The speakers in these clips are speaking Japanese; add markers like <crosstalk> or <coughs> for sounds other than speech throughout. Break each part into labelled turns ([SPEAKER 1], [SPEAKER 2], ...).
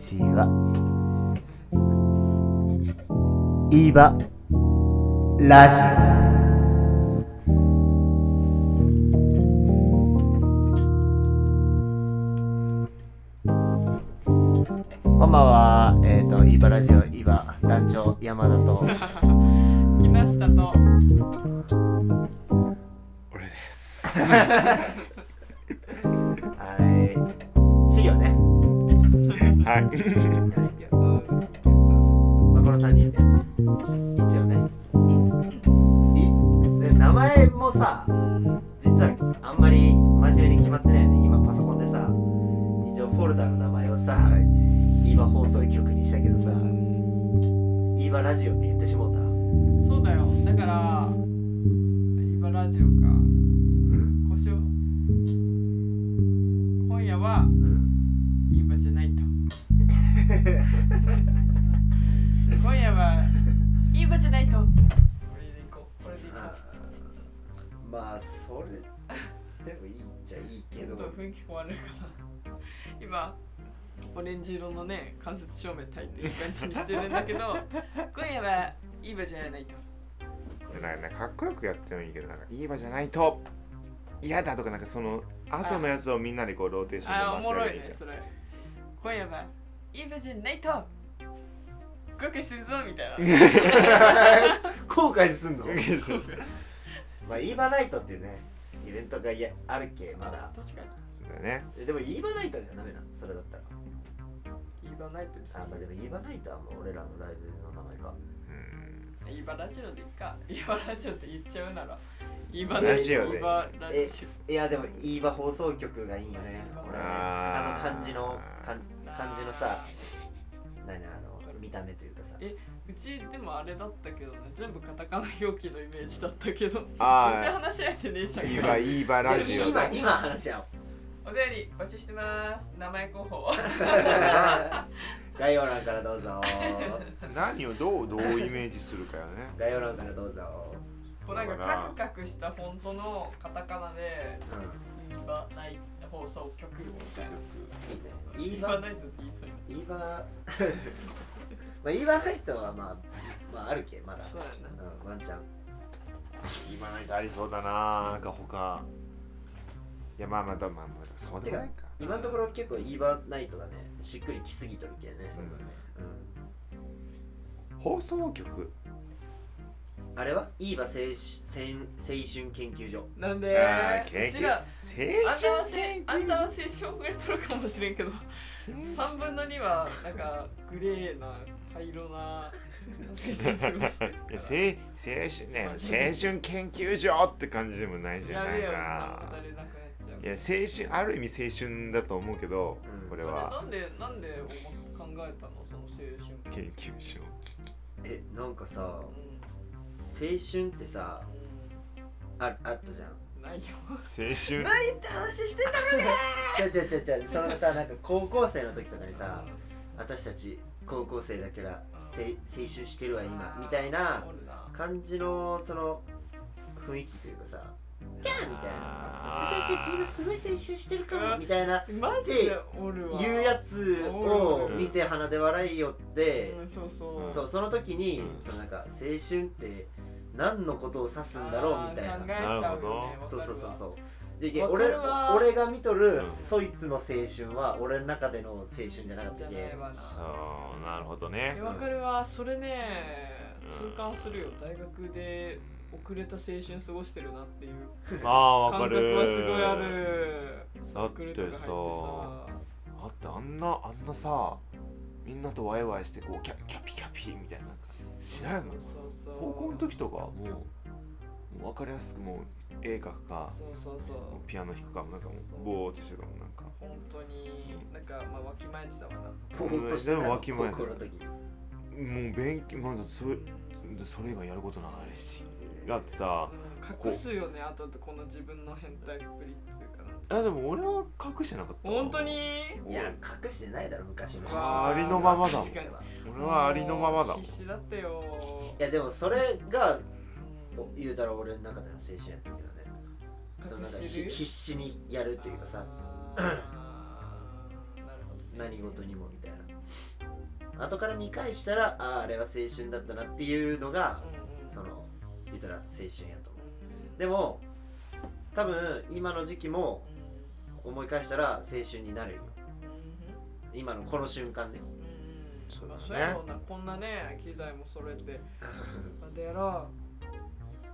[SPEAKER 1] ちは。イーバラジオ。こんばんは。えっ、と、イーバラジオ、イーバ団長山田と。<laughs>
[SPEAKER 2] 木下と
[SPEAKER 3] 俺です。
[SPEAKER 1] はい。まあ、この3人で。一応ね。いで名前もさ実はあんまり真面目に決まってないよね。今パソコンでさ一応フォルダの名前をさ今放送局にしたけどさ今ラジオって言ってしもうた。
[SPEAKER 2] そうだよ。だから今ラジオか今じゃないと。これでいこう。これでいこ
[SPEAKER 1] あーまあそれでもいいっちゃいいけ
[SPEAKER 2] うちょ
[SPEAKER 1] ど
[SPEAKER 2] っと雰囲気壊れるかな。今オレンジ色のね間接照明焚いてる感じにしてるんだけど <laughs> 今夜は今じゃないと。
[SPEAKER 3] なんかねかっこよくやってもいいけど、なんかいい場じゃないと。嫌だとか、なんかその後のやつをみんなでこうローテーションで回せ
[SPEAKER 2] もろ
[SPEAKER 3] ればいいじゃん。
[SPEAKER 2] いねそれ。今夜は今じゃないと後悔するぞみたいな。
[SPEAKER 1] 後悔すんの？
[SPEAKER 3] そうそう
[SPEAKER 1] まあイーバナイトっていうねイベントがやあるけまだ。
[SPEAKER 2] 確かに。
[SPEAKER 3] だよね。
[SPEAKER 1] えでもイーバナイトじゃダメなの？それだったら。
[SPEAKER 2] 言い場ないとです
[SPEAKER 1] あまあでもイーバナイトはもう俺らのライブの名前か。
[SPEAKER 3] うん。
[SPEAKER 2] 言い場ラジオでいっか。言い場ラジオって言っちゃうなら。言い場
[SPEAKER 3] ラジオで。
[SPEAKER 2] 言い場ラジ
[SPEAKER 1] えいやでもイーバ放送局がいいよね。俺あの感じのかん感じのさ何あの見た目というかさ。
[SPEAKER 2] えオうちでもあれだったけどね。全部カタカナ表記のイメージだったけど。
[SPEAKER 3] あー。
[SPEAKER 2] 全然話し合えてねえじゃん。
[SPEAKER 3] いい場いラジオ
[SPEAKER 1] 今今話し合おう。
[SPEAKER 2] お便りお待ちしてます。名前候補。<laughs>
[SPEAKER 1] 概要欄からどうぞ。
[SPEAKER 3] 何をどうどうイメージするかよね。
[SPEAKER 1] 概要欄からどうぞ。
[SPEAKER 2] こうなんかカクカクしたフォントのカタカナで
[SPEAKER 1] う「
[SPEAKER 2] イーバナイ放送局」みたいな。
[SPEAKER 1] んいいね。イ
[SPEAKER 2] イー
[SPEAKER 1] ーバ
[SPEAKER 2] バナイトって言いそうに
[SPEAKER 1] イーバまあイーバナイトはまあまああるけまだ
[SPEAKER 2] そうやな。
[SPEAKER 1] うんワンチャン
[SPEAKER 3] 今ないとありそうだな。なんか他。いやまあまあまあまあそうでもないか。
[SPEAKER 1] 今のところ結構イーバナイトがねしっくりきすぎとるけんね
[SPEAKER 2] そうだね。
[SPEAKER 1] うん
[SPEAKER 3] 放送局？
[SPEAKER 1] あれは？イーバ青春青春研究所
[SPEAKER 2] なんで
[SPEAKER 3] あー研究
[SPEAKER 2] うちら
[SPEAKER 3] 青
[SPEAKER 2] あんたは
[SPEAKER 3] 春
[SPEAKER 2] せあんたは青春遅れとるかもしれんけど3分の2はなんかグレーな灰色な。青春
[SPEAKER 3] 青青春ね青春研究所って感じでもないじゃないか。いや青春ある意味青春だと思うけど、
[SPEAKER 1] うん
[SPEAKER 3] これは
[SPEAKER 2] なんでなんで思考えたのその青春
[SPEAKER 3] 研究所
[SPEAKER 1] えなんかさ
[SPEAKER 2] う
[SPEAKER 1] 青春ってさああったじゃん
[SPEAKER 2] んないよ
[SPEAKER 3] 青春
[SPEAKER 2] ないって話してた
[SPEAKER 1] ちゃちゃちゃちゃそのさなんか高校生の時とかにさ私たち高校生だからせ青春してるわ今。みたいな感じのその雰囲気というかさキャーみたいな。私たち今すごい青春してるかも。みたいな。
[SPEAKER 2] マジでおるわ。
[SPEAKER 1] 言うやつを見て鼻で笑いよって
[SPEAKER 2] うんそうそ
[SPEAKER 1] の時に
[SPEAKER 3] うん。
[SPEAKER 1] そのなんか青春って何のことを指すんだろうみたいな。そうそうそうそうで
[SPEAKER 2] わか
[SPEAKER 1] 俺俺が見とる
[SPEAKER 3] うん
[SPEAKER 1] そいつの青春は俺の中での青春じゃなかったけ
[SPEAKER 3] そうなるほどね。
[SPEAKER 2] えわかるわ。それね
[SPEAKER 3] うん。
[SPEAKER 2] 痛感するよ。大学で遅れた青春過ごしてるなっていう。
[SPEAKER 3] ああわか
[SPEAKER 2] 感覚
[SPEAKER 3] る
[SPEAKER 2] はすごいある。サークルとか入ってさ。
[SPEAKER 3] だってあんなあんなさみんなとワイワイしてこうキャキャピキャピみたいななんかしないもん。
[SPEAKER 2] そうそうそう
[SPEAKER 3] 高校の時とかはもうもう分かりやすくもう絵描くか
[SPEAKER 2] そうそうそう。
[SPEAKER 3] ピアノ弾くかもなんかも
[SPEAKER 2] そう
[SPEAKER 3] うボーっとしてたもんなんか。
[SPEAKER 2] 本当になんかまあわきまえてたわな。
[SPEAKER 1] ぼーっとしてた。
[SPEAKER 3] でも
[SPEAKER 1] の
[SPEAKER 3] わきまえてた。もう勉強まだそれそれ以外やることないし。だってさ
[SPEAKER 2] うん隠すよねあとこの自分の変態っぷりっていうかな
[SPEAKER 3] あでも俺は隠してなかった
[SPEAKER 2] 本当に？
[SPEAKER 1] いや隠してないだろ昔の写真。
[SPEAKER 3] ありのままだ俺はありのままだもん。
[SPEAKER 2] 必死だったよ。
[SPEAKER 1] いやでもそれが
[SPEAKER 2] うん
[SPEAKER 1] 言うたら俺の中での青春やったけどね。そのなんか必死にやるっていうかさ。何事にもみたいな。後から見返したらあああれは青春だったなっていうのが
[SPEAKER 2] うんうん。
[SPEAKER 1] その言ったら青春やと思う。でも多分今の時期も思い返したら青春になるよ。今のこの瞬間ね
[SPEAKER 3] そうだね。
[SPEAKER 2] まあそうやろうなこんなね機材も揃えて <laughs> まあでやろう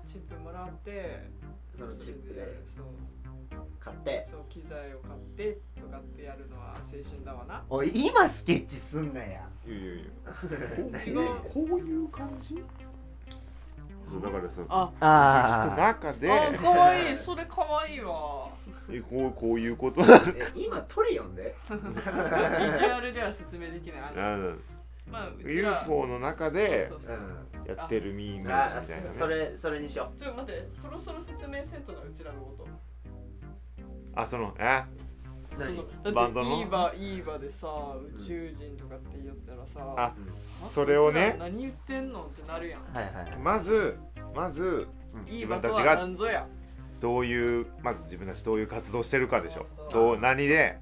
[SPEAKER 2] チップもらって
[SPEAKER 1] そのチップで。
[SPEAKER 2] そう。
[SPEAKER 1] 買って。
[SPEAKER 2] そう機材を買ってとかってやるのは青春だわな。
[SPEAKER 1] おい今スケッチすんなや。
[SPEAKER 3] いやいやいや。
[SPEAKER 2] 違う <laughs>
[SPEAKER 3] こういう感じ？そうだからさ
[SPEAKER 2] あ。
[SPEAKER 1] あ
[SPEAKER 3] 中で。
[SPEAKER 2] あかわいい。それかわいいわ。
[SPEAKER 3] えこうこういうこと？
[SPEAKER 1] え今トリオンで。<laughs>
[SPEAKER 2] ビジュアルでは説明できない。あの
[SPEAKER 3] なんだ
[SPEAKER 2] まあ
[SPEAKER 3] UFO の中でやってるミームみたいなね。
[SPEAKER 1] それそれにしよ
[SPEAKER 2] ちょっと待ってそろそろ説明せんとなうちらのこと。
[SPEAKER 3] あそのえ？
[SPEAKER 2] そのだって
[SPEAKER 3] バンドの？
[SPEAKER 2] イーバイーバでさ宇宙人とかって言ったらさ
[SPEAKER 3] あ
[SPEAKER 1] うん。
[SPEAKER 3] それをね
[SPEAKER 2] 何言ってんのってなるやん。
[SPEAKER 1] はいはいはい。
[SPEAKER 3] まずまず
[SPEAKER 2] イーバとは
[SPEAKER 3] 自分たちがどういうまず自分たちどういう活動してるかでしょ。
[SPEAKER 2] そうそう。
[SPEAKER 3] どう何で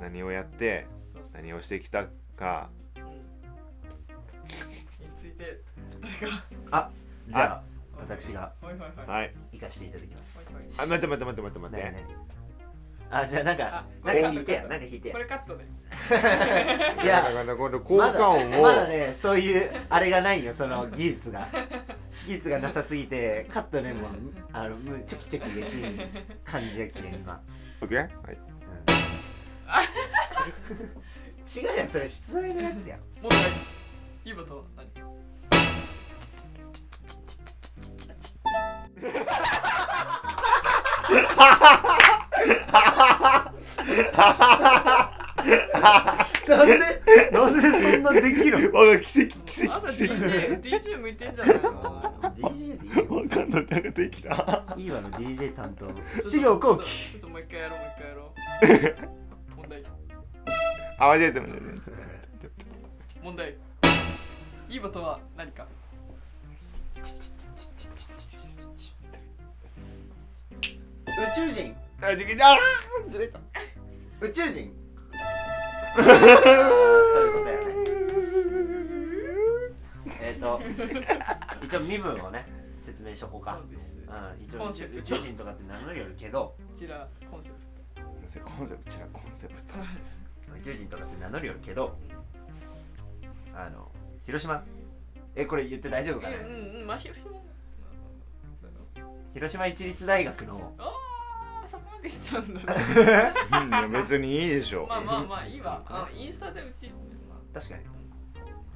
[SPEAKER 3] 何をやって何をしてきたか
[SPEAKER 1] あじゃあ私が
[SPEAKER 2] はい。はいはい
[SPEAKER 3] はい
[SPEAKER 1] 行かせていただきます。
[SPEAKER 2] はいはい
[SPEAKER 3] あ待って待って待って待って待
[SPEAKER 1] 何
[SPEAKER 3] って。
[SPEAKER 1] 何あじゃあなんか
[SPEAKER 2] あ
[SPEAKER 1] なんか弾いてやなんか弾いてや。
[SPEAKER 2] これカットで <laughs>
[SPEAKER 1] いや
[SPEAKER 3] だからこの効
[SPEAKER 1] まだ
[SPEAKER 3] 果音を。
[SPEAKER 1] まだねそういうあれがないよその技術が。技術がなさすぎてカットねもうあのむちょきちょきできる感じやけん今、
[SPEAKER 3] OK? はい。
[SPEAKER 1] うん。違うやんそれ出題のやつや
[SPEAKER 2] 問題イーバとは何？
[SPEAKER 1] なんでなんでそんなできる
[SPEAKER 3] わが奇跡奇跡奇跡。
[SPEAKER 2] DJ, DJ 向いてんじゃないの
[SPEAKER 1] DJ でいいよ
[SPEAKER 3] わかんないなんかできた。
[SPEAKER 1] いいわの DJ 担当。資料後期
[SPEAKER 2] ちょっともう一回やろうもう一回やろう。問題。
[SPEAKER 3] あ間違えた間違え
[SPEAKER 2] 問題。イーバとは何か
[SPEAKER 1] 宙人。
[SPEAKER 3] たあずれた
[SPEAKER 1] 宇宙人。あーそういうことやね。えっ、と一応身分をね説明しとこうか。
[SPEAKER 2] そうです。
[SPEAKER 1] うん、一応宇
[SPEAKER 2] コンセプト。
[SPEAKER 1] 宙宇宙人とかって名乗りよるけど。
[SPEAKER 2] こちらコンセプ
[SPEAKER 3] コンセプトうちらコンセプト。
[SPEAKER 1] 宇宙人とかって名乗りよるけどあの広島。えこれ言って大丈夫かな、
[SPEAKER 2] トうんうんうんまあ広島。
[SPEAKER 1] 広島市立大学の
[SPEAKER 2] ああそこまで言っちゃうんだ。ね <laughs>
[SPEAKER 3] うんいや別にいいでしょ
[SPEAKER 2] まあまあまあいいわ。あインスタでうちま
[SPEAKER 1] 確かに。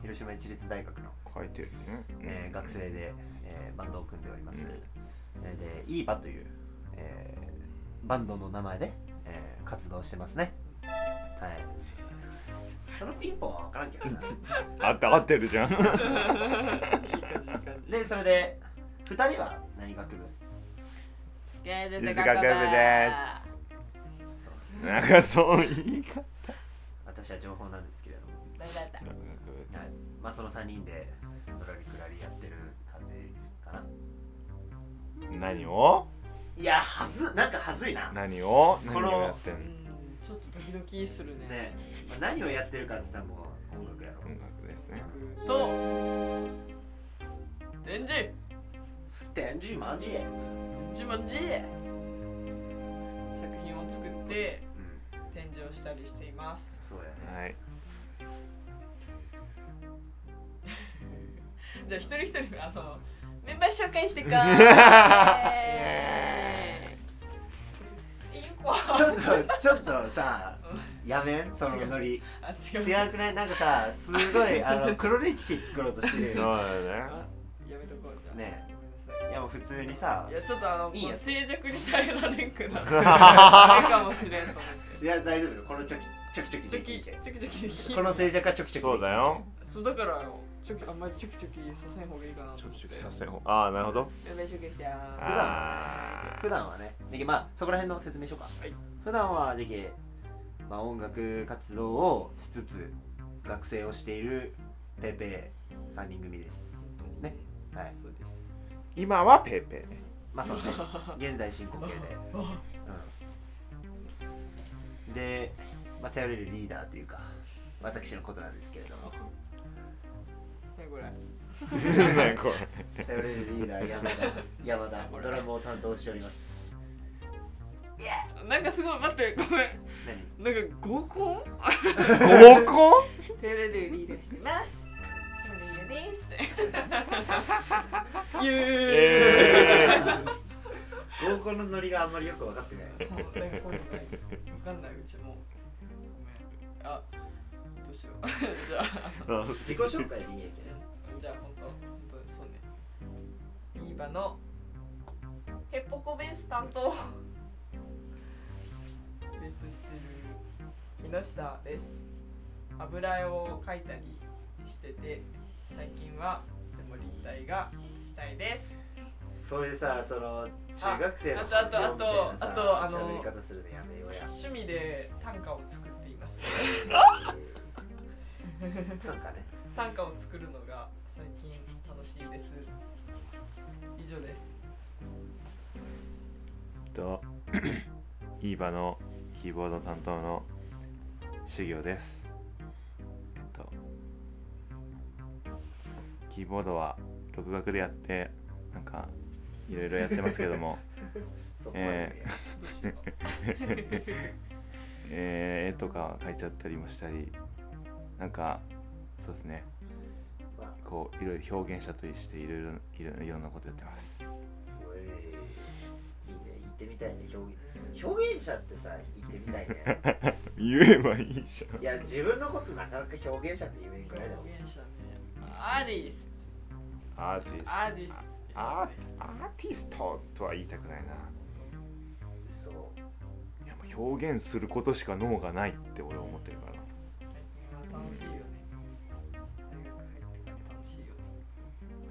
[SPEAKER 1] 広島市立大学の、
[SPEAKER 3] 書いてるね。
[SPEAKER 1] えー学生で、えーバンドを組んでおります、えーでイーバという、えーバンドの名前で、えー活動してますね。はい。そのピンポンは分からんけどな。
[SPEAKER 3] あって合ってるじゃん。
[SPEAKER 2] あ <laughs> いい感じいい感じ。
[SPEAKER 1] でそれで2人は何学部？
[SPEAKER 2] ゲー
[SPEAKER 3] 水学部です
[SPEAKER 1] そう
[SPEAKER 3] なんかそう言い方
[SPEAKER 1] 私は情報なんですけれども、
[SPEAKER 2] 誰だった
[SPEAKER 1] はい、まあその3人でのらりくらりやってる感じかな
[SPEAKER 3] 何を
[SPEAKER 1] いやはずなんかはずいな
[SPEAKER 3] 何を何をやってんの
[SPEAKER 2] ちょっとドキドキするね
[SPEAKER 1] まあ、何をやってるかって言ったらもう音楽やろ
[SPEAKER 3] 音楽ですね
[SPEAKER 2] と展示
[SPEAKER 1] 展示マジ？
[SPEAKER 2] 自作品を作って
[SPEAKER 1] うん。
[SPEAKER 2] 展示をしたりしています。
[SPEAKER 1] そうやね。
[SPEAKER 3] はい。<laughs>
[SPEAKER 2] じゃあ一人一人あのメンバー紹介していこう。いい子
[SPEAKER 1] ちょっとちょっとさやめん？そのノリ。
[SPEAKER 2] あ違う。
[SPEAKER 1] 違くない？なんかさすごいあの黒歴史作ろうとしてる
[SPEAKER 3] そう
[SPEAKER 1] よ
[SPEAKER 3] だね。
[SPEAKER 2] あやめとこうじゃあ。
[SPEAKER 1] ね普通にさ
[SPEAKER 2] いやちょっとあの
[SPEAKER 1] いいや
[SPEAKER 2] 静寂に耐えられんくなる。<laughs> あれかもしれんと思って。
[SPEAKER 1] いや大丈夫よ。このチョキチョキチョキ
[SPEAKER 2] チョキチョキチョキできん
[SPEAKER 1] この静寂はチョキチョキ
[SPEAKER 3] そうだよ。
[SPEAKER 2] そうだからあのチョキあんまりチョキチョキさせん方がいいかなと思って。
[SPEAKER 3] させんほああなるほど。
[SPEAKER 2] やべチョキしちゃう
[SPEAKER 3] あ
[SPEAKER 1] 普段はねでけまあそこら辺の説明しようか。
[SPEAKER 2] はい。
[SPEAKER 1] 普段はでけまあ音楽活動をしつつ学生をしているペーペー3人組です。ね。はい。
[SPEAKER 2] そうです
[SPEAKER 3] 今はペーペーね。
[SPEAKER 1] まあそうね。<laughs> 現在進行形で、うん、で、まあ、頼れるリーダーというか私のことなんですけれども、<laughs>
[SPEAKER 2] これ？
[SPEAKER 3] 何これ？
[SPEAKER 1] 頼れるリーダー山田山田ドラムを担当しております。
[SPEAKER 2] なんかすごい待ってごめん。
[SPEAKER 1] 何？
[SPEAKER 2] なんか合コン？
[SPEAKER 3] 合コン？
[SPEAKER 2] テレレリーダーしてます。テレレですね <laughs> イエ
[SPEAKER 3] え
[SPEAKER 1] 合コンのノリがあんまりよく分かってない。
[SPEAKER 2] ーイもうなんかこういうのないわかんないうちもうごめん。あどうしよう。<laughs> じゃあ。
[SPEAKER 1] 自己紹介でいいんやけど。
[SPEAKER 2] じゃあ本当本当そうねイーバのヘッポコベース担当。ベースしてる木下です。油絵を描いたりしてて最近はでも立体がしたいです。
[SPEAKER 1] そういうさその中学生の
[SPEAKER 2] あとあとあと
[SPEAKER 1] 発表みたいなさ
[SPEAKER 2] あとあの
[SPEAKER 1] 喋り方するのやめようや。
[SPEAKER 2] 趣味で短歌を作っています。
[SPEAKER 1] なんかね。
[SPEAKER 2] 短歌を作るのが最近楽しいです。以上です。
[SPEAKER 3] と <coughs> イーバのキーボード担当の修行です。えっとキーボードは独学でやってなんかいろいろやってますけども。<laughs> <laughs> えー。絵とか描いちゃったりもしたりなんかそうですね。
[SPEAKER 1] まあ
[SPEAKER 3] こういろいろ表現者としていろいろいろいろんなことやってます。
[SPEAKER 1] おいいいね言ってみたいね表現。表現者ってさ言ってみたいね。<laughs>
[SPEAKER 3] 言えばいいじゃん。
[SPEAKER 1] いや自分のことなかなか表現者って言えんくらい？だもん
[SPEAKER 2] 表現者ね。アーティス
[SPEAKER 3] アーティスト。
[SPEAKER 2] トアーティストね
[SPEAKER 3] アーアーティストとは言いたくないな。
[SPEAKER 1] 嘘。
[SPEAKER 3] いやもう表現することしか能がないって俺は思ってるから。
[SPEAKER 2] 楽しいよね。大学入ってから楽しいよね。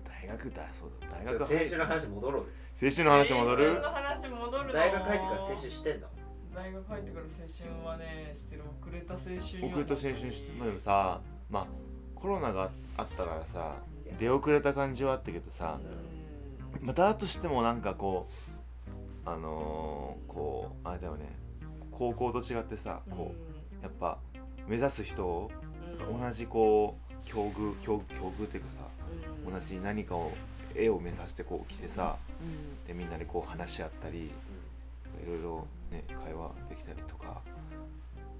[SPEAKER 3] 大学だそうだ。大学
[SPEAKER 1] 青春の話戻ろう
[SPEAKER 3] 青春の話戻る？
[SPEAKER 2] 青春の話戻るの。
[SPEAKER 1] 大学入ってから青春してんだ
[SPEAKER 2] 大学入ってから青春はねしてる。遅れた青春よ。
[SPEAKER 3] 遅れた青春しまあでもさまあコロナがあったからさ出遅れた感じはあったけどさ
[SPEAKER 2] うん。
[SPEAKER 3] まあだとしてもなんかこうあのー、こうあれだよね高校と違ってさこうやっぱ目指す人を
[SPEAKER 2] うん。
[SPEAKER 3] 同じこう境遇境境遇っていうかさ
[SPEAKER 2] うん。
[SPEAKER 3] 同じ何かを絵を目指してこう来てさ
[SPEAKER 2] うん。
[SPEAKER 3] でみんなでこう話し合ったりいろいろね会話できたりとか。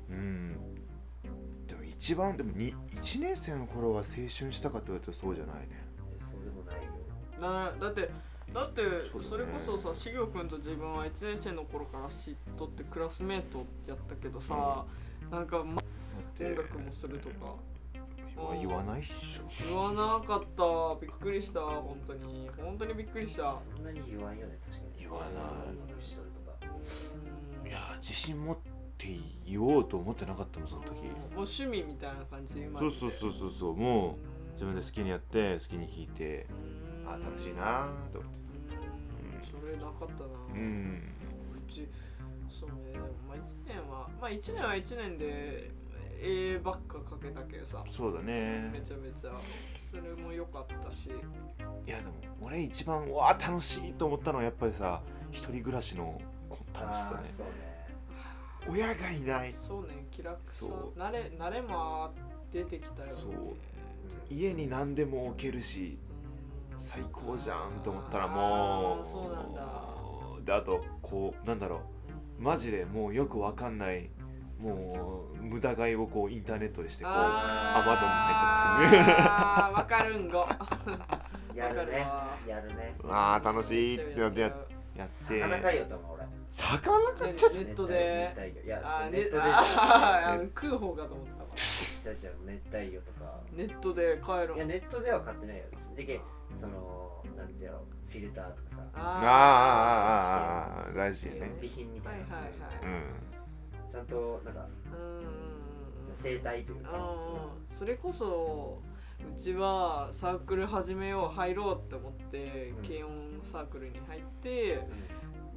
[SPEAKER 3] うん一番でもに1年生の頃は青春したかって言われたらそうじゃないね。
[SPEAKER 1] そうでもないよ。
[SPEAKER 2] なだってだって
[SPEAKER 3] そ
[SPEAKER 2] れこそさしげくんと自分は1年生の頃から知っとってクラスメートやったけどさ、なんか、ま、音楽もするとか。
[SPEAKER 3] 言わないっしょ。
[SPEAKER 2] 言わなかった。びっくりした本当に。本当にびっくりした。
[SPEAKER 1] そんなに言わんよね確かに。
[SPEAKER 3] 言わない。
[SPEAKER 1] 音楽しとるとか。
[SPEAKER 2] うん。
[SPEAKER 3] いや自信持って言おうと思ってなかったもんその時。
[SPEAKER 2] もう趣味みたいな感じマ
[SPEAKER 3] そうそうそうそうそう。もう自分で好きにやって好きに弾いて
[SPEAKER 2] うん
[SPEAKER 3] あ楽しいなーと思って
[SPEAKER 2] うん。それなかったな。
[SPEAKER 3] うん。
[SPEAKER 2] うちそうねでもまあ1年はまあ1年は1年で絵ばっか描けたけどさ。
[SPEAKER 3] そうだね。
[SPEAKER 2] めちゃめちゃ。それも良かったし。
[SPEAKER 3] いやでも俺一番うわ楽しいと思ったのはやっぱりさ一人暮らしの楽しさね親がいない。
[SPEAKER 2] そうね気楽さ
[SPEAKER 3] そう。
[SPEAKER 2] 慣れ慣れも出てきたよね。
[SPEAKER 3] そう。家に何でも置けるし
[SPEAKER 2] うん。
[SPEAKER 3] 最高じゃんと思ったらもう。
[SPEAKER 2] そうなんだ。
[SPEAKER 3] であとこうなんだろう。マジでもうよくわかんないもう無駄買いをこうインターネットでしてこう
[SPEAKER 2] あー。
[SPEAKER 3] Amazon に入ったりする
[SPEAKER 2] あーわかるんご。<laughs>
[SPEAKER 1] やるね。やるね。
[SPEAKER 3] あー楽しい。ってやって
[SPEAKER 2] やっ
[SPEAKER 3] やって。
[SPEAKER 1] 魚かいよと思う俺。
[SPEAKER 3] 魚か
[SPEAKER 2] ちゃうネネットで。
[SPEAKER 1] 熱帯魚いやネットで。
[SPEAKER 2] 食う方かと思ったわ。
[SPEAKER 1] じゃじゃ熱帯魚とか。
[SPEAKER 2] ネットで帰る
[SPEAKER 1] いやネットでは買ってないよ。でけそのなんてやろフィルターとかさ。
[SPEAKER 3] あー。あーあーあ大事やね
[SPEAKER 1] 備品みたいな、
[SPEAKER 2] はいはいはい。
[SPEAKER 3] うん。
[SPEAKER 1] ちゃんとなんか
[SPEAKER 2] うんうんうん
[SPEAKER 1] 生態というか、
[SPEAKER 2] うん。それこそうちはサークル始めよう入ろうって思って
[SPEAKER 1] うん。
[SPEAKER 2] 軽音サークルに入って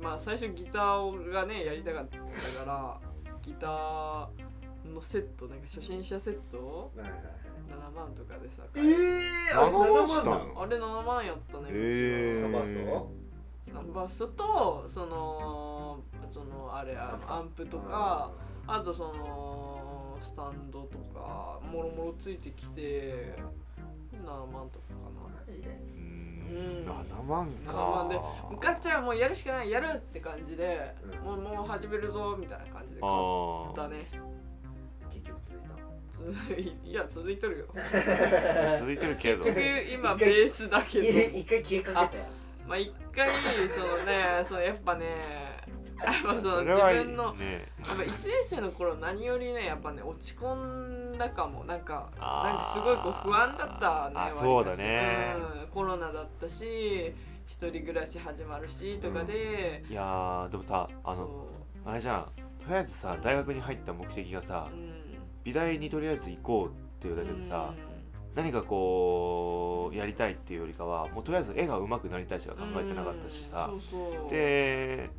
[SPEAKER 2] まあ最初ギターがねやりたかったからギターのセットなんか初心者セット？
[SPEAKER 1] うんはいはいはい。
[SPEAKER 2] 7万とかでさ
[SPEAKER 1] えー、あ
[SPEAKER 3] 7万
[SPEAKER 1] 7
[SPEAKER 3] したの？
[SPEAKER 1] なの
[SPEAKER 2] あれ7万やったね
[SPEAKER 3] へー。
[SPEAKER 1] サバスを
[SPEAKER 2] サンバスとそのそのあれあのアンプ。とかあとそのスタンドとかもろもろついてきて万とかかな。
[SPEAKER 1] マジで
[SPEAKER 3] う
[SPEAKER 2] うん
[SPEAKER 3] ん7万か
[SPEAKER 2] 7万でガッチャはもうやるしかないやるって感じで、
[SPEAKER 1] うん。
[SPEAKER 2] もうもう始めるぞみたいな感じで買
[SPEAKER 3] あ
[SPEAKER 2] ったね。
[SPEAKER 1] 結局続いた
[SPEAKER 2] 続いいや続いてるよ。
[SPEAKER 3] あ続いてるけど。
[SPEAKER 2] 結局今ベースだけど。
[SPEAKER 1] え一回消えかけたよ。
[SPEAKER 2] まあ一回そのねそのやっぱねぱその自分の
[SPEAKER 3] ね
[SPEAKER 2] やっぱ1年生の頃何よりねやっぱね落ち込んだかも。なんかなんかすごいこう不安だったね
[SPEAKER 3] そうだね。
[SPEAKER 2] うん。コロナだったし一人暮らし始まるしとかで、
[SPEAKER 3] いやーでもさあの
[SPEAKER 2] そ
[SPEAKER 3] あれじゃん。とりあえずさ大学に入った目的がさ
[SPEAKER 2] う、うん、
[SPEAKER 3] 美大にとりあえず行こうっていうだけでさ、何かこうやりたいっていうよりかはもうとりあえず絵が上手くなりたいしか考えてなかったしさ、
[SPEAKER 2] うん。そうそう。
[SPEAKER 3] で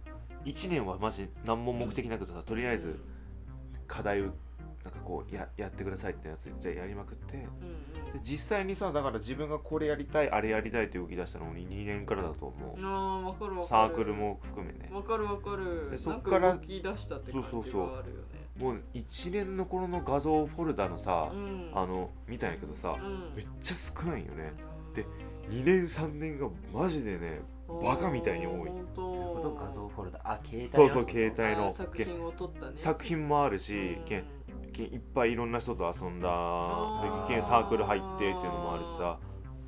[SPEAKER 3] 1年はマジ何も目的なくさとりあえず課題をなんかこうややってくださいってやつじゃあやりまくって。で実際にさだから自分がこれやりたいあれやりたいって動き出したのも2年からだと思う。
[SPEAKER 2] あーわかるわかる。
[SPEAKER 3] サークルも含めね。
[SPEAKER 2] わかるわかる。
[SPEAKER 3] でそっから
[SPEAKER 2] 動き出したって感じ
[SPEAKER 3] そうそうそう。
[SPEAKER 2] があるよね。
[SPEAKER 3] もう1年の頃の画像フォルダのさ、
[SPEAKER 2] うん。
[SPEAKER 3] あの見たんやけどさ、
[SPEAKER 2] うん。
[SPEAKER 3] めっちゃ少ないよね。で2年3年がマジでねバカみたいに多い。
[SPEAKER 1] 画像フォルダ。あ携帯
[SPEAKER 3] そうそう
[SPEAKER 1] の
[SPEAKER 3] 携帯の。
[SPEAKER 2] 作品を撮ったね。
[SPEAKER 3] 作品もあるし、
[SPEAKER 2] うん。
[SPEAKER 3] けんけんいっぱいいろんな人と遊んだ。
[SPEAKER 2] あ
[SPEAKER 1] ー。
[SPEAKER 3] でけんサークル入ってっていうのもあるしさ。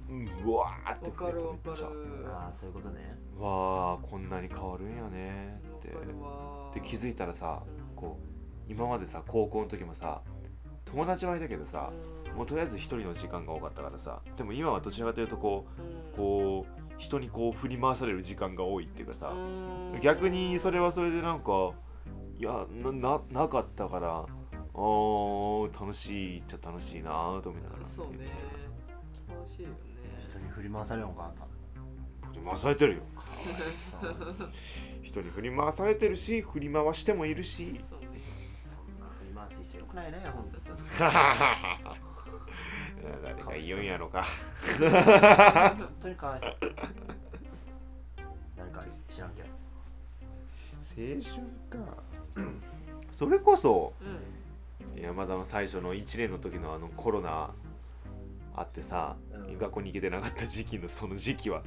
[SPEAKER 3] うんうわーって
[SPEAKER 2] わかるわかる。
[SPEAKER 3] めっちゃ
[SPEAKER 1] ああそういうことね。
[SPEAKER 3] うわーこんなに変わるんやねって。で気づいたらさ
[SPEAKER 2] うん
[SPEAKER 3] こう今までさ高校の時もさ友達はいたけどさ
[SPEAKER 2] うん
[SPEAKER 3] もうとりあえず一人の時間が多かったからさ。でも今はどちらかというとこう
[SPEAKER 2] うん。
[SPEAKER 3] こう人にこう振り回される時間が多いっていうかさ。
[SPEAKER 2] うん。
[SPEAKER 3] 逆にそれはそれでなんかいやなななかったからあー楽しいっちゃ楽しいなと思いながら。
[SPEAKER 2] そうね。楽しいよね。
[SPEAKER 1] 人に振り回されるのかあんた。
[SPEAKER 3] 振り回されてるよ。<laughs> 人に振り回されてるし振り回してもいるし。
[SPEAKER 2] そうね。
[SPEAKER 1] そんな振り回す人よくないねほんと
[SPEAKER 3] 誰か言うんやろか。<laughs>
[SPEAKER 1] 本当にかわいそう。誰か知らんけど。
[SPEAKER 3] 青春か。<clears throat> それこそ
[SPEAKER 2] うん。
[SPEAKER 3] 山田の最初の1年の時のあのコロナあってさ、
[SPEAKER 1] うん。
[SPEAKER 3] 学校に行けてなかった時期のその時期は。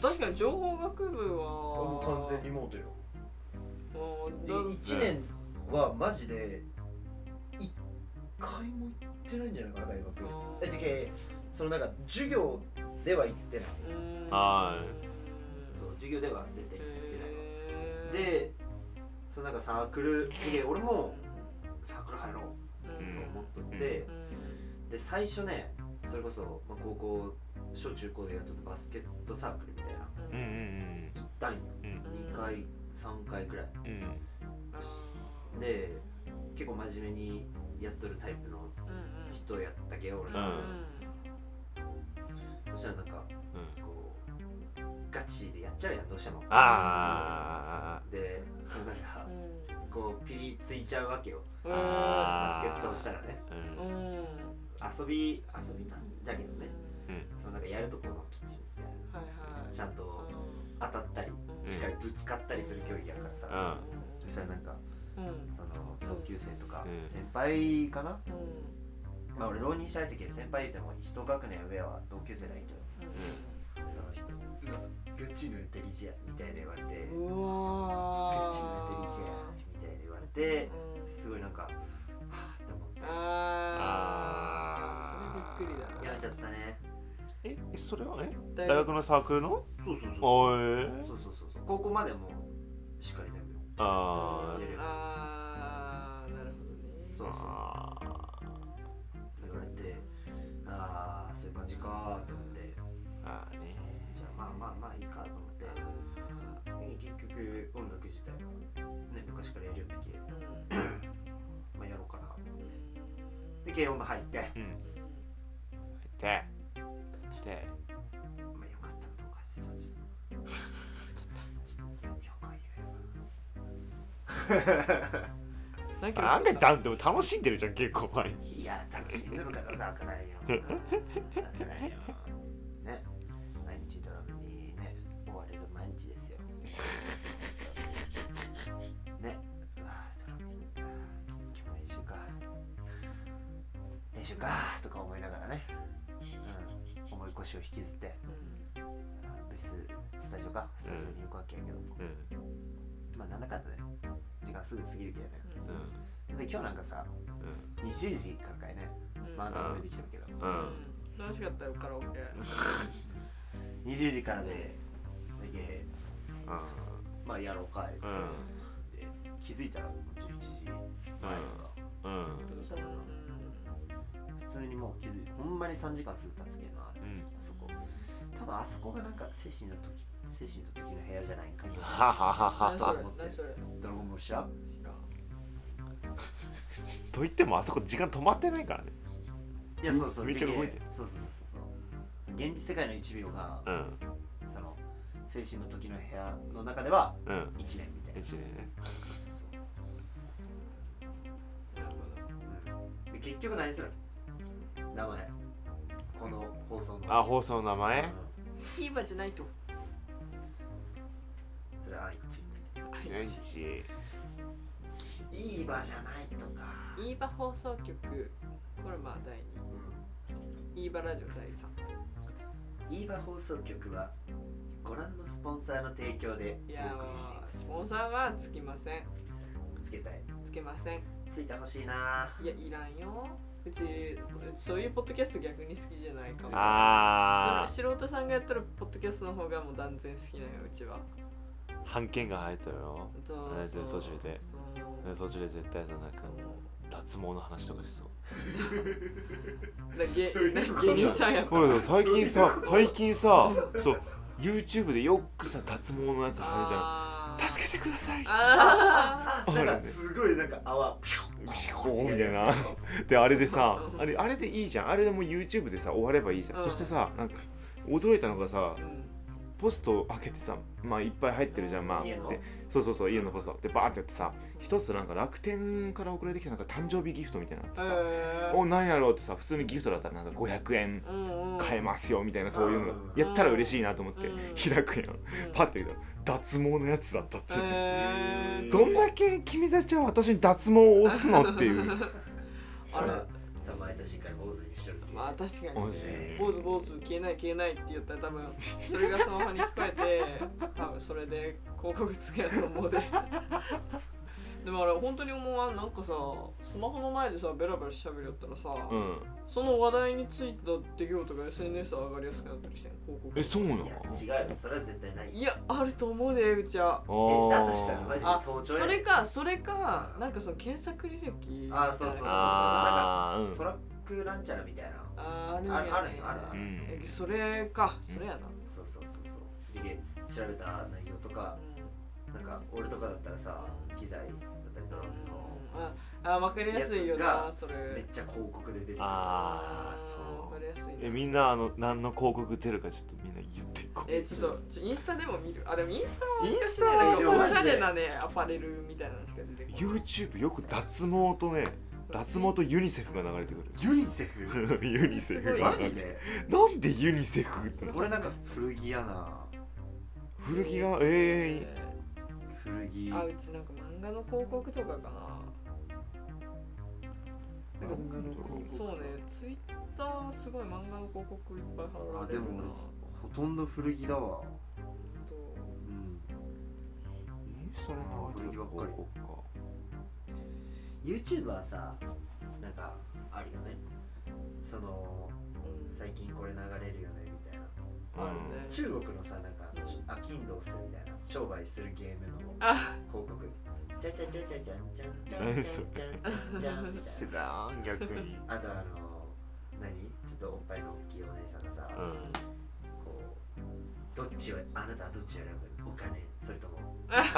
[SPEAKER 2] 確かに情報学部は
[SPEAKER 1] もう完全リモートよで
[SPEAKER 2] だ。
[SPEAKER 1] 1年はマジで1回も行ってないんじゃないかな大学。
[SPEAKER 2] うん
[SPEAKER 1] えじけそのなんか授業では行ってない。
[SPEAKER 2] うん
[SPEAKER 3] は
[SPEAKER 1] そう授業では絶対行ってないでそのなんかサークルで俺もサークル入ろう
[SPEAKER 2] うん
[SPEAKER 1] と思っとって、で最初ねそれこそ、まあ、高校小中高でやっとったバスケットサークルみたいな。
[SPEAKER 3] うんうん
[SPEAKER 1] 行ったんよ。
[SPEAKER 3] うん。
[SPEAKER 1] 2回3回くらい。
[SPEAKER 3] うん。うん
[SPEAKER 1] で結構真面目にやっとるタイプの人やったけ俺、
[SPEAKER 3] うん。
[SPEAKER 1] そしたらなんか
[SPEAKER 3] うん。
[SPEAKER 1] こうガチでやっちゃうやんどうしても。
[SPEAKER 3] あ
[SPEAKER 1] でそのなんかこうピリついちゃうわけよ。
[SPEAKER 3] あ
[SPEAKER 1] バスケットをしたらね。
[SPEAKER 3] ーうん。
[SPEAKER 1] 遊び遊びなんだけどね。
[SPEAKER 3] うん。
[SPEAKER 1] そのなんかやるとこのキッチンみたいな。
[SPEAKER 2] はいはい。
[SPEAKER 1] ちゃんと当たったりしっかりぶつかったりする競技やからさ、
[SPEAKER 3] うん。
[SPEAKER 1] そしたらなんか
[SPEAKER 2] うん
[SPEAKER 1] その同級生とか
[SPEAKER 3] うん。
[SPEAKER 1] 先輩かな、
[SPEAKER 2] うん。
[SPEAKER 1] まあ俺浪人したい時先輩言っても一学年上は同級生ないけど。その人。うわガチのエテリジアみたいな言われて。
[SPEAKER 2] うわー。
[SPEAKER 1] ガチのエテリジアみたいな言われてすごいなんかはぁって思って
[SPEAKER 2] あー。それびっくりだな。
[SPEAKER 1] やめちゃったね。
[SPEAKER 3] えそれはね
[SPEAKER 2] 大
[SPEAKER 3] 大学のサークルの？
[SPEAKER 1] そうそうそうそうそうそうそう。高校までもしっかり全部
[SPEAKER 3] あ
[SPEAKER 2] うんあーなるほどね。
[SPEAKER 1] そうそう。
[SPEAKER 3] あ
[SPEAKER 1] 言われてああそういう感じかと思って。
[SPEAKER 3] あーね。
[SPEAKER 1] じゃあまあまあまあいいかと思って。で結局音楽自体はね昔からやるようにまあやろうかなで軽音部入って。
[SPEAKER 3] うん。でで <laughs>
[SPEAKER 2] 何キロ
[SPEAKER 3] なんで
[SPEAKER 2] 太った？
[SPEAKER 3] だんでも楽しんでるじゃん結構前に
[SPEAKER 1] 言えよいや楽しんでるかどうかわからんよ。わからんよ。ね。毎日ドラムにね追われる毎日ですよ。ね。うわドラム今日も練習か。練習かとか思いながらね、うん、越しを引きずって。
[SPEAKER 2] うん。
[SPEAKER 1] 別室スタジオか。スタジオに行くわけやけど、
[SPEAKER 3] うん。
[SPEAKER 1] まあなんだかんだねすぐ過ぎるけどね。
[SPEAKER 3] うん。
[SPEAKER 1] で今日なんかさ
[SPEAKER 3] うん
[SPEAKER 1] 20時からかいね。
[SPEAKER 2] うん。
[SPEAKER 1] まああんた覚えてきてるけど。
[SPEAKER 3] うん。
[SPEAKER 2] うん。楽しかったよカラオケ。<laughs>
[SPEAKER 1] 20時からでまあやろうかって、
[SPEAKER 3] うん。
[SPEAKER 1] で気づいたらもう11時前とか、
[SPEAKER 3] うん。
[SPEAKER 2] そう
[SPEAKER 1] 普通にもう気づいほんまに3時間すぐ経つけどなあれ
[SPEAKER 3] うん。
[SPEAKER 1] あそこ多分あそこがなんか精神の時精神の時の部屋じゃないんかと
[SPEAKER 3] はははは
[SPEAKER 2] 何それ
[SPEAKER 1] ドラゴンボール知らん。
[SPEAKER 3] と言ってもあそこ時間止まってないからね。
[SPEAKER 1] いやそうそう。
[SPEAKER 3] めっちゃ動いてる。
[SPEAKER 1] でそうそうそうそう。現実世界の1秒が
[SPEAKER 3] うん。
[SPEAKER 1] その精神の時の部屋の中では
[SPEAKER 3] うん。
[SPEAKER 1] 1年みたいな。
[SPEAKER 3] 一年ね。
[SPEAKER 1] そうそうそう。
[SPEAKER 2] なるほど。
[SPEAKER 1] で結局何する？の名前。この放送の。
[SPEAKER 3] あ放送の名前？
[SPEAKER 1] うん
[SPEAKER 2] いい場じゃないと。
[SPEAKER 1] それは愛知。
[SPEAKER 3] 何日
[SPEAKER 1] いい場じゃないとか。
[SPEAKER 2] いい場放送局これまあ第2いい場ラジオ第3
[SPEAKER 1] いい場放送局はご覧のスポンサーの提供で
[SPEAKER 2] いや
[SPEAKER 1] お送りしています。
[SPEAKER 2] ースポンサーはつきません。
[SPEAKER 1] つけたい。
[SPEAKER 2] つけません。
[SPEAKER 1] ついてほしいな。い
[SPEAKER 2] やいらんようちそういうポッドキャスト逆に好きじゃないかも。
[SPEAKER 3] あ
[SPEAKER 2] それ素人さんがやったらポッドキャストの方がもう断然好きなようちは。
[SPEAKER 3] あ判件が入ったよ。
[SPEAKER 2] そう
[SPEAKER 3] あれで
[SPEAKER 2] そう
[SPEAKER 3] 途中で。
[SPEAKER 2] そう。
[SPEAKER 3] で途中で絶対さなんか脱毛の話とかしそう。
[SPEAKER 2] だ芸芸人さんやった
[SPEAKER 3] ほら最近さ最近さそう。YouTube でよくさ脱毛のやつ入るじゃ
[SPEAKER 2] あ
[SPEAKER 3] ん助けてください。
[SPEAKER 2] あ
[SPEAKER 3] あ
[SPEAKER 1] なんかすごいなんか泡ピュッ
[SPEAKER 3] ピコみたいな。であれでさあれあれでいいじゃん。あれでもう YouTube でさ終わればいいじゃん、
[SPEAKER 2] うん。
[SPEAKER 3] そしてさなんか驚いたのがさ
[SPEAKER 2] ーうん
[SPEAKER 3] ポスト開けてさまあいっぱい入ってるじゃんまあ
[SPEAKER 1] 家の。
[SPEAKER 3] でそうそうそう家のポスト。でバーってやってさ一つなんか楽天から送られてきたなんか誕生日ギフトみたいなのあってさ、
[SPEAKER 2] えー。
[SPEAKER 3] お何やろうってさ普通にギフトだったらなんか500円買えますよみたいなそういうの
[SPEAKER 1] うん
[SPEAKER 3] やったら嬉しいなと思って
[SPEAKER 2] うん
[SPEAKER 3] 開くやん。
[SPEAKER 2] うん。
[SPEAKER 3] パッて見たら脱毛のやつだったっていう
[SPEAKER 2] えー。
[SPEAKER 3] どんだけ君たちは私に脱毛を押すのっていう。<laughs>
[SPEAKER 2] あれ？
[SPEAKER 1] さ毎年一回坊主にしていう。
[SPEAKER 2] まあ確かに坊主坊主消えない消えないって言ったら多分それがスマホに聞こえて多分それで広告つけやと思うででもあれ本当に思わん？なんかさスマホの前でさベラベラ喋りよったらさ、
[SPEAKER 3] うん。
[SPEAKER 2] その話題についた出来事が SNS 上がりやすくなったりしてん？広告。
[SPEAKER 3] えそうなの？
[SPEAKER 1] いや違うよ。それは絶対ない。
[SPEAKER 2] いやあると思うでうちは。
[SPEAKER 1] だと
[SPEAKER 3] ー
[SPEAKER 1] したらマジで
[SPEAKER 2] あ
[SPEAKER 1] 盗聴や
[SPEAKER 2] それかそれかなんかその検索履歴
[SPEAKER 1] あそうそうそう
[SPEAKER 3] あーうん。
[SPEAKER 1] トラックなんちゃらみたいな。
[SPEAKER 2] あーあるんやね
[SPEAKER 1] あるあるあるある。
[SPEAKER 3] うん。
[SPEAKER 2] えそれかそれやな、
[SPEAKER 1] そうそうそうそう。で調べた内容とかなんか俺とかだったらさ機材だったりとかの
[SPEAKER 2] ああ分かりやすいよなそれ。
[SPEAKER 1] めっちゃ広告で出てくる。
[SPEAKER 3] あー
[SPEAKER 2] 分
[SPEAKER 3] そう。
[SPEAKER 2] かりやすいな。
[SPEAKER 3] えみんなあの何の広告出るかちょっとみんな言ってこう
[SPEAKER 2] えちょっとちょインスタでも見る？あでもインスタは
[SPEAKER 3] インスタ
[SPEAKER 2] 昔ねなんかお
[SPEAKER 1] はマジで。
[SPEAKER 2] しゃれなねアパレルみたいなのしか出てこない。
[SPEAKER 3] YouTube よく脱毛とね脱毛とユニセフが流れてくる。
[SPEAKER 1] ユニセフ？<laughs>
[SPEAKER 3] ユニセフが。<laughs>
[SPEAKER 1] マジで？
[SPEAKER 3] なんでユニセフ？
[SPEAKER 1] 俺なんか古着やな。
[SPEAKER 3] 古着が？ええ
[SPEAKER 1] 古着。
[SPEAKER 2] あうちなんか漫画の広告とかかな。
[SPEAKER 1] 漫画の広告
[SPEAKER 2] そうねツイッターすごい漫画の広告いっぱい貼られてるな。
[SPEAKER 1] あでも俺ほとんど古着だわ。
[SPEAKER 2] と。
[SPEAKER 1] うん。
[SPEAKER 3] それ
[SPEAKER 1] あ古着ばっかり。
[SPEAKER 3] 広告か
[SPEAKER 1] YouTube はさなんかあるよね。その
[SPEAKER 2] うん。
[SPEAKER 1] 最近これ流れるよねみたいな。
[SPEAKER 2] あるね。
[SPEAKER 1] 中国のさなんか飽きんどうするみたいな商売するゲームの広告じゃじゃじゃじゃじゃんじゃんじゃんじゃんじゃんじゃんじゃんみたい
[SPEAKER 3] 知らん逆に
[SPEAKER 1] あとあの何ちょっとおっぱいの大きいお姉さんがさ、
[SPEAKER 3] うん
[SPEAKER 1] こうどっちをあなたはどっちを選ぶお金それとも
[SPEAKER 3] あーあーあー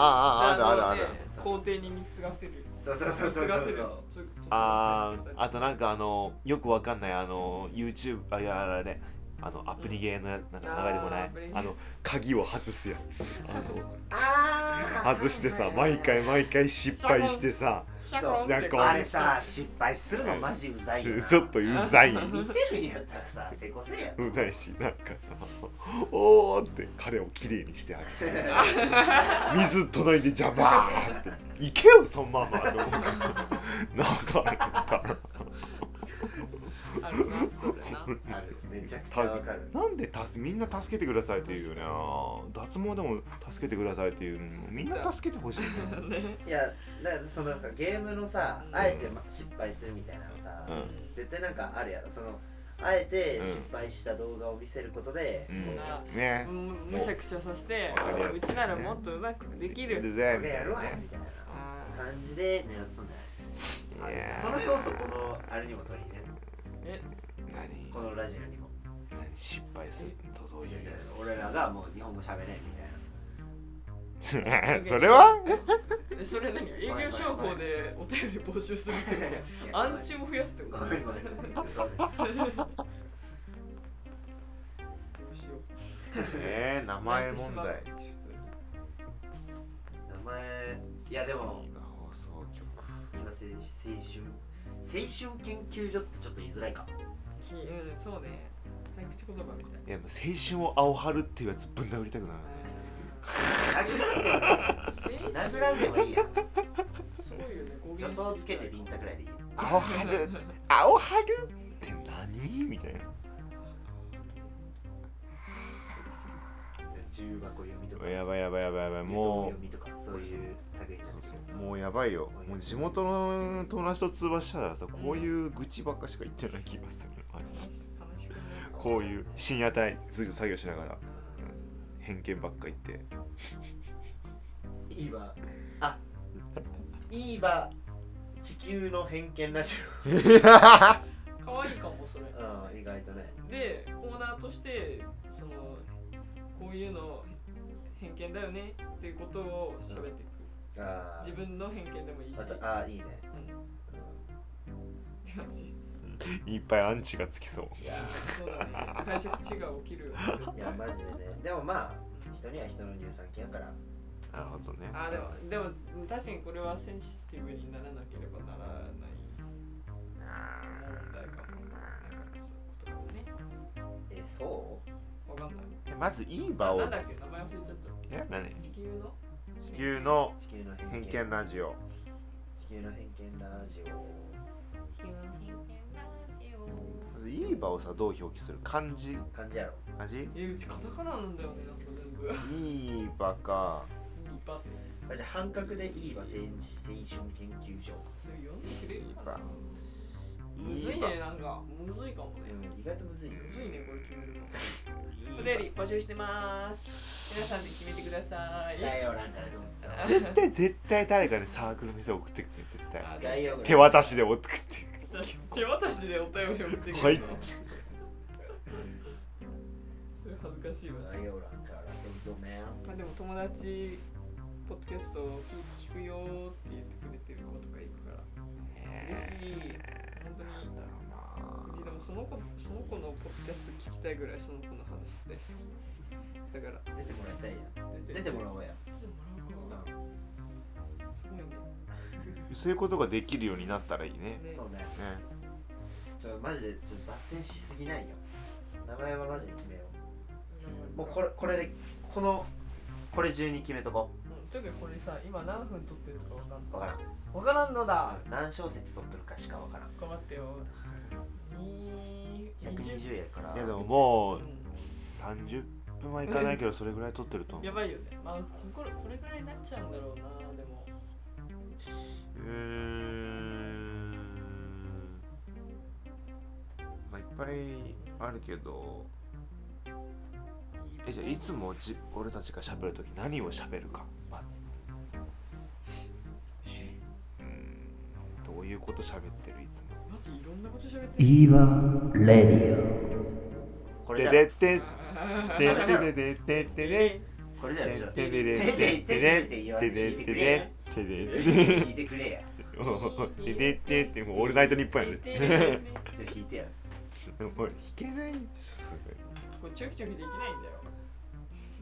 [SPEAKER 3] あーあああるあるある
[SPEAKER 2] のね皇帝に貢がせる
[SPEAKER 1] そうそうそうそうそう
[SPEAKER 2] つつ
[SPEAKER 3] ああとなんかあのよくわかんないあの YouTube あいやあれあのアプリゲーのやなんか流れてこない。
[SPEAKER 2] あ
[SPEAKER 3] の鍵を外すやつ。<laughs> あの外してさ毎回毎回失敗してさ。
[SPEAKER 1] そう。
[SPEAKER 3] なんか
[SPEAKER 1] あれさ失敗するのマジうざいよな。<laughs>
[SPEAKER 3] ちょっとうざい
[SPEAKER 1] 見せるんやったらさ成功せえや
[SPEAKER 3] うざいしなんかさおーって彼をきれいにしてあげて。<laughs> 水隣でジャバーって。行けよそのままと思う流れたら。
[SPEAKER 2] あるなそうだな。
[SPEAKER 1] あるめちゃくちゃわかる。
[SPEAKER 3] なんで助みんな助けてくださいって言うよね。脱毛でも助けてくださいっていうみんな助けてほしいね。
[SPEAKER 2] ね
[SPEAKER 1] いやだからそのなんかゲームのさあえてま失敗するみたいなのさ、
[SPEAKER 3] うん。
[SPEAKER 1] 絶対なんかあるやろ。そのあえて失敗した動画を見せることで、
[SPEAKER 3] うん。
[SPEAKER 2] あ
[SPEAKER 3] ね。
[SPEAKER 2] むむしゃくしゃさせて
[SPEAKER 3] う
[SPEAKER 2] ちならもっとうまくできる。
[SPEAKER 1] みたいな。
[SPEAKER 2] あ
[SPEAKER 1] 感じで狙ったんだよ。その要素このあれにも取り入れる
[SPEAKER 2] ーえ？
[SPEAKER 3] 何？
[SPEAKER 1] このラジオにも。
[SPEAKER 3] 何失敗する。とどういう
[SPEAKER 1] 違う違う俺らがもう日本語喋れんみたいな。
[SPEAKER 3] それは？
[SPEAKER 2] えそれ何？営業商法でお便り募集するってこと？アンチも増やすってこと？
[SPEAKER 1] そ
[SPEAKER 3] えー、名
[SPEAKER 2] う
[SPEAKER 3] 前問題
[SPEAKER 1] 名前いやでも
[SPEAKER 3] 放送局。
[SPEAKER 1] 今青青春青春研究所ってちょっと言いづらいか。
[SPEAKER 2] きうんそうね早口言葉みたい
[SPEAKER 3] いやもう青春を青春っていうやつぶん殴りたくなる。
[SPEAKER 1] 殴らんでも
[SPEAKER 2] な
[SPEAKER 1] 殴らんでもいいや
[SPEAKER 2] そうよね語
[SPEAKER 1] 助走つけてビンタくらいでいい
[SPEAKER 3] 青春？青春って何？みたいな。
[SPEAKER 1] 重箱読みとか。
[SPEAKER 3] やばいやばいやばいやばい。
[SPEAKER 1] も
[SPEAKER 3] も
[SPEAKER 1] 読みとかそういう類になってきて。
[SPEAKER 3] うもうやばいよ。もう地元の友達と通話したらさこういう愚痴ばっかしか言ってない気がする。あいつこういう深夜帯ずっと作業しながら偏見ばっか言って。
[SPEAKER 1] いいわ。あいいわ。地球の偏見ラジ
[SPEAKER 2] 可愛いかもそれ。
[SPEAKER 1] オうん意外とね。
[SPEAKER 2] でコーナーとしてそのこういうの偏見だよねっていうことを喋っていく。
[SPEAKER 1] あー。
[SPEAKER 2] 自分の偏見でもいいし、
[SPEAKER 1] あーいいね、
[SPEAKER 2] うん、って感じ
[SPEAKER 3] いっぱいアンチがつきそう。
[SPEAKER 1] うんいや
[SPEAKER 2] そうだね。解釈違いが起きるよね
[SPEAKER 1] いやマジでね。でもまあ人には人の乳酸菌やから。
[SPEAKER 3] なるほどね。
[SPEAKER 2] あでもでも確かにこれはセンシティブにならなければならない。問題かも。なんかそういうことかもね。
[SPEAKER 1] えそ
[SPEAKER 2] わかんない。
[SPEAKER 3] まずいい場を。
[SPEAKER 2] なんだっけ名前忘れちゃっ
[SPEAKER 3] え何？
[SPEAKER 2] た地球の
[SPEAKER 3] 地球の
[SPEAKER 1] 偏見
[SPEAKER 3] ラジオ。
[SPEAKER 1] 地球の偏見ラジオ。
[SPEAKER 2] 地球の偏見オ
[SPEAKER 3] まずいい場をさどう表記する？漢字。
[SPEAKER 1] 感じやろ。
[SPEAKER 3] 漢字？
[SPEAKER 2] えうちカタカナなんだよねなんか。全部
[SPEAKER 3] いい場か
[SPEAKER 2] いいパ
[SPEAKER 1] あじゃあ半角でいいわ青青春研究所。
[SPEAKER 2] それ読んでくれるかな。む
[SPEAKER 3] い
[SPEAKER 2] ずい
[SPEAKER 3] い場
[SPEAKER 2] ねなんか。むずいかもね。
[SPEAKER 1] うん意外とむずいよ。
[SPEAKER 2] むずいねこれ決めるの。<laughs> お便り募集してます。皆さんで決めてください。
[SPEAKER 1] 概要欄からどうぞ。
[SPEAKER 3] 絶対絶対誰かでサークルの人送ってくる絶対。手渡しで送ってく <laughs>
[SPEAKER 2] 手渡しでお便り送ってくるの？
[SPEAKER 3] はい。
[SPEAKER 2] それ恥ずかしいわ。まあでも友達ポッドキャストを聞聞くよって言ってくれてる子とかいるから。嬉しい。本当に。
[SPEAKER 3] だろうな
[SPEAKER 2] うちでもその子その子のポッドキャスト聞きたいぐらいその子の話大好き。だから。
[SPEAKER 1] 出てもらいたいや
[SPEAKER 2] 出
[SPEAKER 1] 出てもらおうや
[SPEAKER 3] そういうことができるようになったらいいね。
[SPEAKER 2] ね。
[SPEAKER 1] そうね。
[SPEAKER 3] ね。
[SPEAKER 1] ちょマジでちょっと脱線しすぎないよ。名前はマジで決めよう。もうこれこれでこのこれ中に決めとこ
[SPEAKER 2] う。ん。ちょっとこれさ今何分撮ってるとかわかん
[SPEAKER 1] うわからん。
[SPEAKER 2] ないわからんのだ。
[SPEAKER 1] 何小節取っとるかしかわからん。
[SPEAKER 2] 頑張ってよ。に
[SPEAKER 1] 120やから。
[SPEAKER 3] いやでももう
[SPEAKER 2] うん
[SPEAKER 3] 30分はいかないけどそれぐらい撮ってると思う。
[SPEAKER 2] やばいよね。まあこれこれぐらいになっちゃうんだろうな
[SPEAKER 3] うーん。まあいっぱいあるけど。えじゃあいつもじ俺たちが喋るとき何を喋るかまず。うーん。どういうこと喋ってるいつも。
[SPEAKER 2] マジいろんなこと喋ってる。
[SPEAKER 4] イーバレディ
[SPEAKER 3] で
[SPEAKER 1] これじゃ
[SPEAKER 3] でってででででででで
[SPEAKER 1] これじゃちょっと
[SPEAKER 3] でででで
[SPEAKER 1] 手で手で
[SPEAKER 3] で
[SPEAKER 1] って言わんで
[SPEAKER 3] で
[SPEAKER 1] 弾いてくれ
[SPEAKER 3] ででで
[SPEAKER 1] 弾 <laughs> いてくれや。
[SPEAKER 3] でででってもうオールナイトニッポンやね
[SPEAKER 1] ちょっと弾いてや。
[SPEAKER 3] もう弾けないでしょすぐ
[SPEAKER 2] これチョキチョキできないんだよ。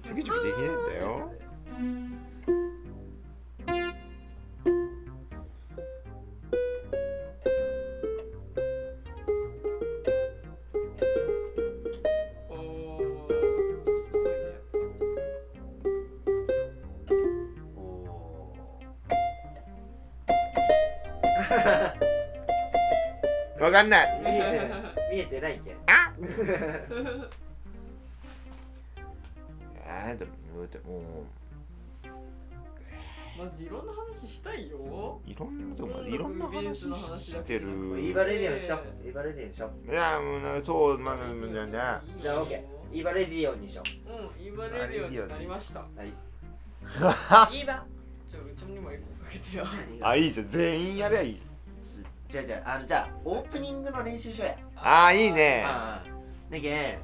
[SPEAKER 3] ちょきちょきできないんだよ <laughs> かんない。
[SPEAKER 1] 見えてない見えてないけん。
[SPEAKER 3] あ。<laughs> えー、でも言うても
[SPEAKER 2] マジいろんな話したいよ。
[SPEAKER 3] ういろんなとこいろんな話してる。
[SPEAKER 1] イーバレディオにしよう。イーバレディオにしよう。
[SPEAKER 3] いやもうねそうまあまあまあまあ。ね
[SPEAKER 1] じゃあ OK イーバレディオにしよ
[SPEAKER 2] う。んイーバレディオになりました。
[SPEAKER 1] うはい。
[SPEAKER 2] イーバちょうちにもエコーかけてよ。
[SPEAKER 3] あいいじゃん。全員やりゃいい
[SPEAKER 1] じゃあじゃああのじゃあオープニングの練習しようや。
[SPEAKER 3] あーいいね。
[SPEAKER 1] ああだけん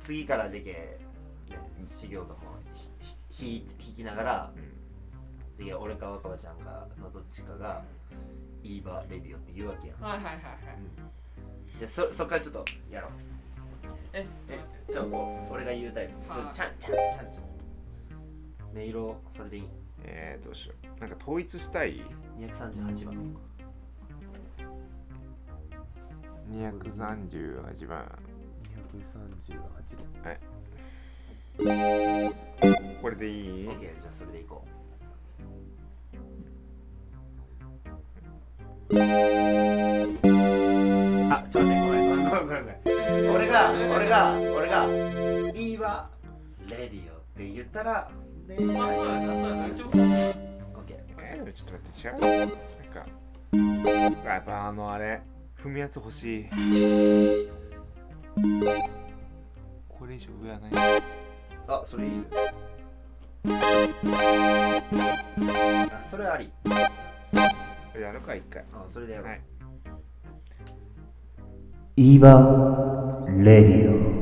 [SPEAKER 1] 次からじゃけね修行がもうひひ弾きながら
[SPEAKER 3] うん。
[SPEAKER 1] で俺か若葉ちゃんかのどっちかがイーバレディオって言うわけやん。
[SPEAKER 2] はいはいはいはい。
[SPEAKER 1] でそそっからちょっとやろう。
[SPEAKER 2] え
[SPEAKER 1] えちょこう俺が言うタイプ。ちょ
[SPEAKER 2] はい。
[SPEAKER 1] ちゃんちゃんちゃんちゃん。音色それでいい？
[SPEAKER 3] えー、どうしよう。なんか統一したい？
[SPEAKER 1] 238番。
[SPEAKER 3] 238番。
[SPEAKER 1] 238
[SPEAKER 3] これでいい？
[SPEAKER 1] 番 OK じゃあそれでいこう。あちょっと待ってごめんごめんごめんごめん。俺が俺が俺が「いいわレディオ」って言ったらね
[SPEAKER 2] ま
[SPEAKER 3] 違う？なんかやっぱあのあれ踏むやつ欲しい。これ以上上はない。
[SPEAKER 1] あそれいい。あそれあり。
[SPEAKER 3] やるか一回。
[SPEAKER 1] あそれでやろう、
[SPEAKER 3] はい。
[SPEAKER 4] イーバーレディオ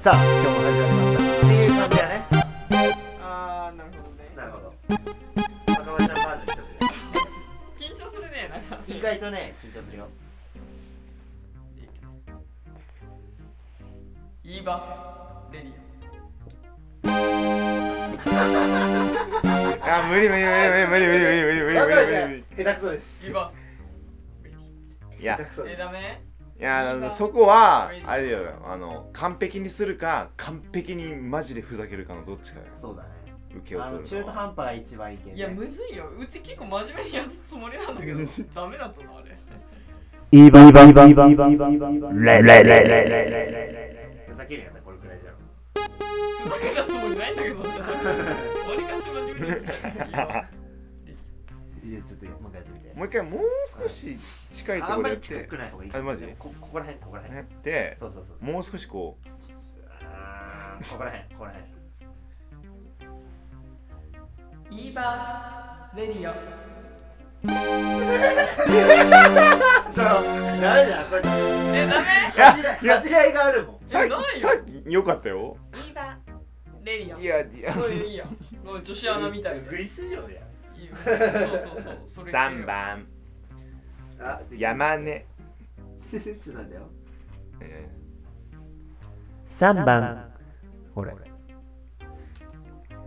[SPEAKER 1] さあ今日も始まりました。っていう感じやね。
[SPEAKER 2] あーなるほどね。
[SPEAKER 1] なるほど。若葉ちゃんバージョン一つ
[SPEAKER 2] 緊張するね。なんか
[SPEAKER 1] 意外とね緊張す。るよ
[SPEAKER 2] イーバレディ
[SPEAKER 3] あ無理無理無理無理無理無理無理無理無理
[SPEAKER 1] 若葉ちゃん
[SPEAKER 3] 無理
[SPEAKER 1] 下手くそです。
[SPEAKER 2] オイーバ
[SPEAKER 3] いや
[SPEAKER 2] え
[SPEAKER 1] 下手くそです。
[SPEAKER 2] ダメ
[SPEAKER 3] いやあのそこはあれだよ。あの完璧にするか完璧にマジでふざけるかのどっちかだよ。
[SPEAKER 1] そうだね。
[SPEAKER 3] 受けを取る
[SPEAKER 1] 中途半端が一番いけんね。
[SPEAKER 2] いやむずいよ。うち結構真面目にやるつもりなんだけど <laughs> ダメだったのあれ。
[SPEAKER 4] イーバーイーバーイーバーイーバーイーバーイーバーレレレレレレレ
[SPEAKER 1] ふざけるんやったらこれくらいじゃろ
[SPEAKER 2] ふざけたつもりないんだけどねさわりかし真面目に言ってたよイーバ
[SPEAKER 1] いやちょっともう一回やってみて。
[SPEAKER 3] もう一回もう少し近いと
[SPEAKER 1] あんまり近くない方がいい。
[SPEAKER 3] あマジ？
[SPEAKER 1] こここら辺ここら辺。
[SPEAKER 3] やって
[SPEAKER 1] そうそうそうそう。
[SPEAKER 3] もう少しこう。
[SPEAKER 1] あーここら辺ここら辺。
[SPEAKER 2] イーバレディオ。<laughs>
[SPEAKER 1] そのダメじゃんこれ。
[SPEAKER 2] えダメ？
[SPEAKER 1] 恥じらい恥じらいがあるもん。
[SPEAKER 3] さっ
[SPEAKER 2] ない
[SPEAKER 3] さっきよかったよ。
[SPEAKER 2] イーバレディオ。
[SPEAKER 3] いやいや。
[SPEAKER 2] いういいやもう女子アナみたいな
[SPEAKER 1] グイス城や
[SPEAKER 2] いいよ。そうそうそう。それ
[SPEAKER 3] 3番
[SPEAKER 1] あで
[SPEAKER 3] 山根。<laughs>
[SPEAKER 1] ちょっとなんだよ。
[SPEAKER 3] え
[SPEAKER 4] 3番。これ。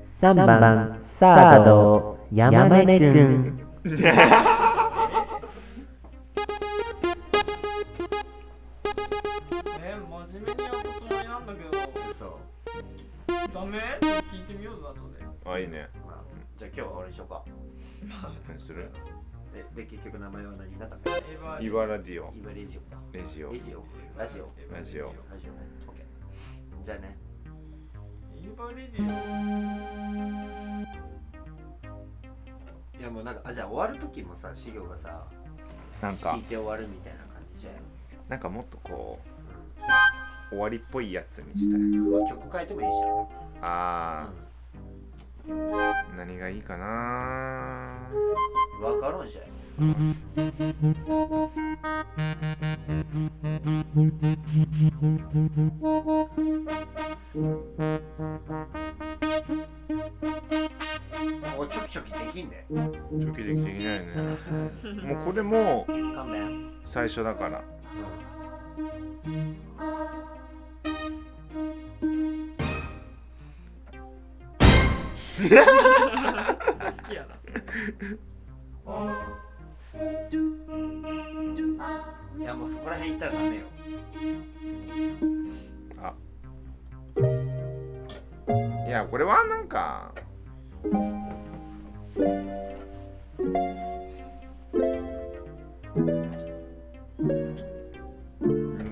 [SPEAKER 4] 3番。サード。山根くん。<laughs>
[SPEAKER 2] え真面目にやったつもりなんだけど。
[SPEAKER 1] そう
[SPEAKER 2] ダメ？聞いてみようぜ後で。
[SPEAKER 3] ーあいいね。
[SPEAKER 1] まあじゃあ今日は終わりにしようか。
[SPEAKER 3] 何する？
[SPEAKER 1] でで結局名前は何になったか
[SPEAKER 3] イバラディオ。
[SPEAKER 1] 今レジオ。か
[SPEAKER 3] レジオ。
[SPEAKER 1] レジオ。ラジオ。
[SPEAKER 3] ラジオ。
[SPEAKER 1] ラジオね。オッケー。じゃあね。
[SPEAKER 2] イーバレディオ。
[SPEAKER 1] いやもうなんかあじゃあ終わる時もさ資料がさ
[SPEAKER 3] なんか。
[SPEAKER 1] 聞いて終わるみたいな感じじゃん。
[SPEAKER 3] なんかもっとこう終わりっぽいやつにしたい。
[SPEAKER 1] まあ曲変えてもいいじ
[SPEAKER 3] あ
[SPEAKER 1] ゃん、
[SPEAKER 3] ー何がいいかな？
[SPEAKER 1] うん、分からんじゃんここチョキチョキできんだよ
[SPEAKER 3] チョキできできないね。<laughs> もうこれも
[SPEAKER 1] 勘弁。
[SPEAKER 3] 最初だから
[SPEAKER 2] そう好きやな。
[SPEAKER 1] いやもうそこら辺行ったらダメよあ
[SPEAKER 3] いやこれはなん。か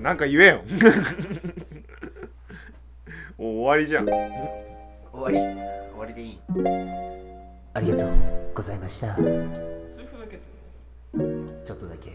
[SPEAKER 3] なん。か言えよもう終わりじゃん。
[SPEAKER 1] 終わりわりでいい。ありがとうございました。
[SPEAKER 2] それふざけ。て
[SPEAKER 1] ちょっとだけ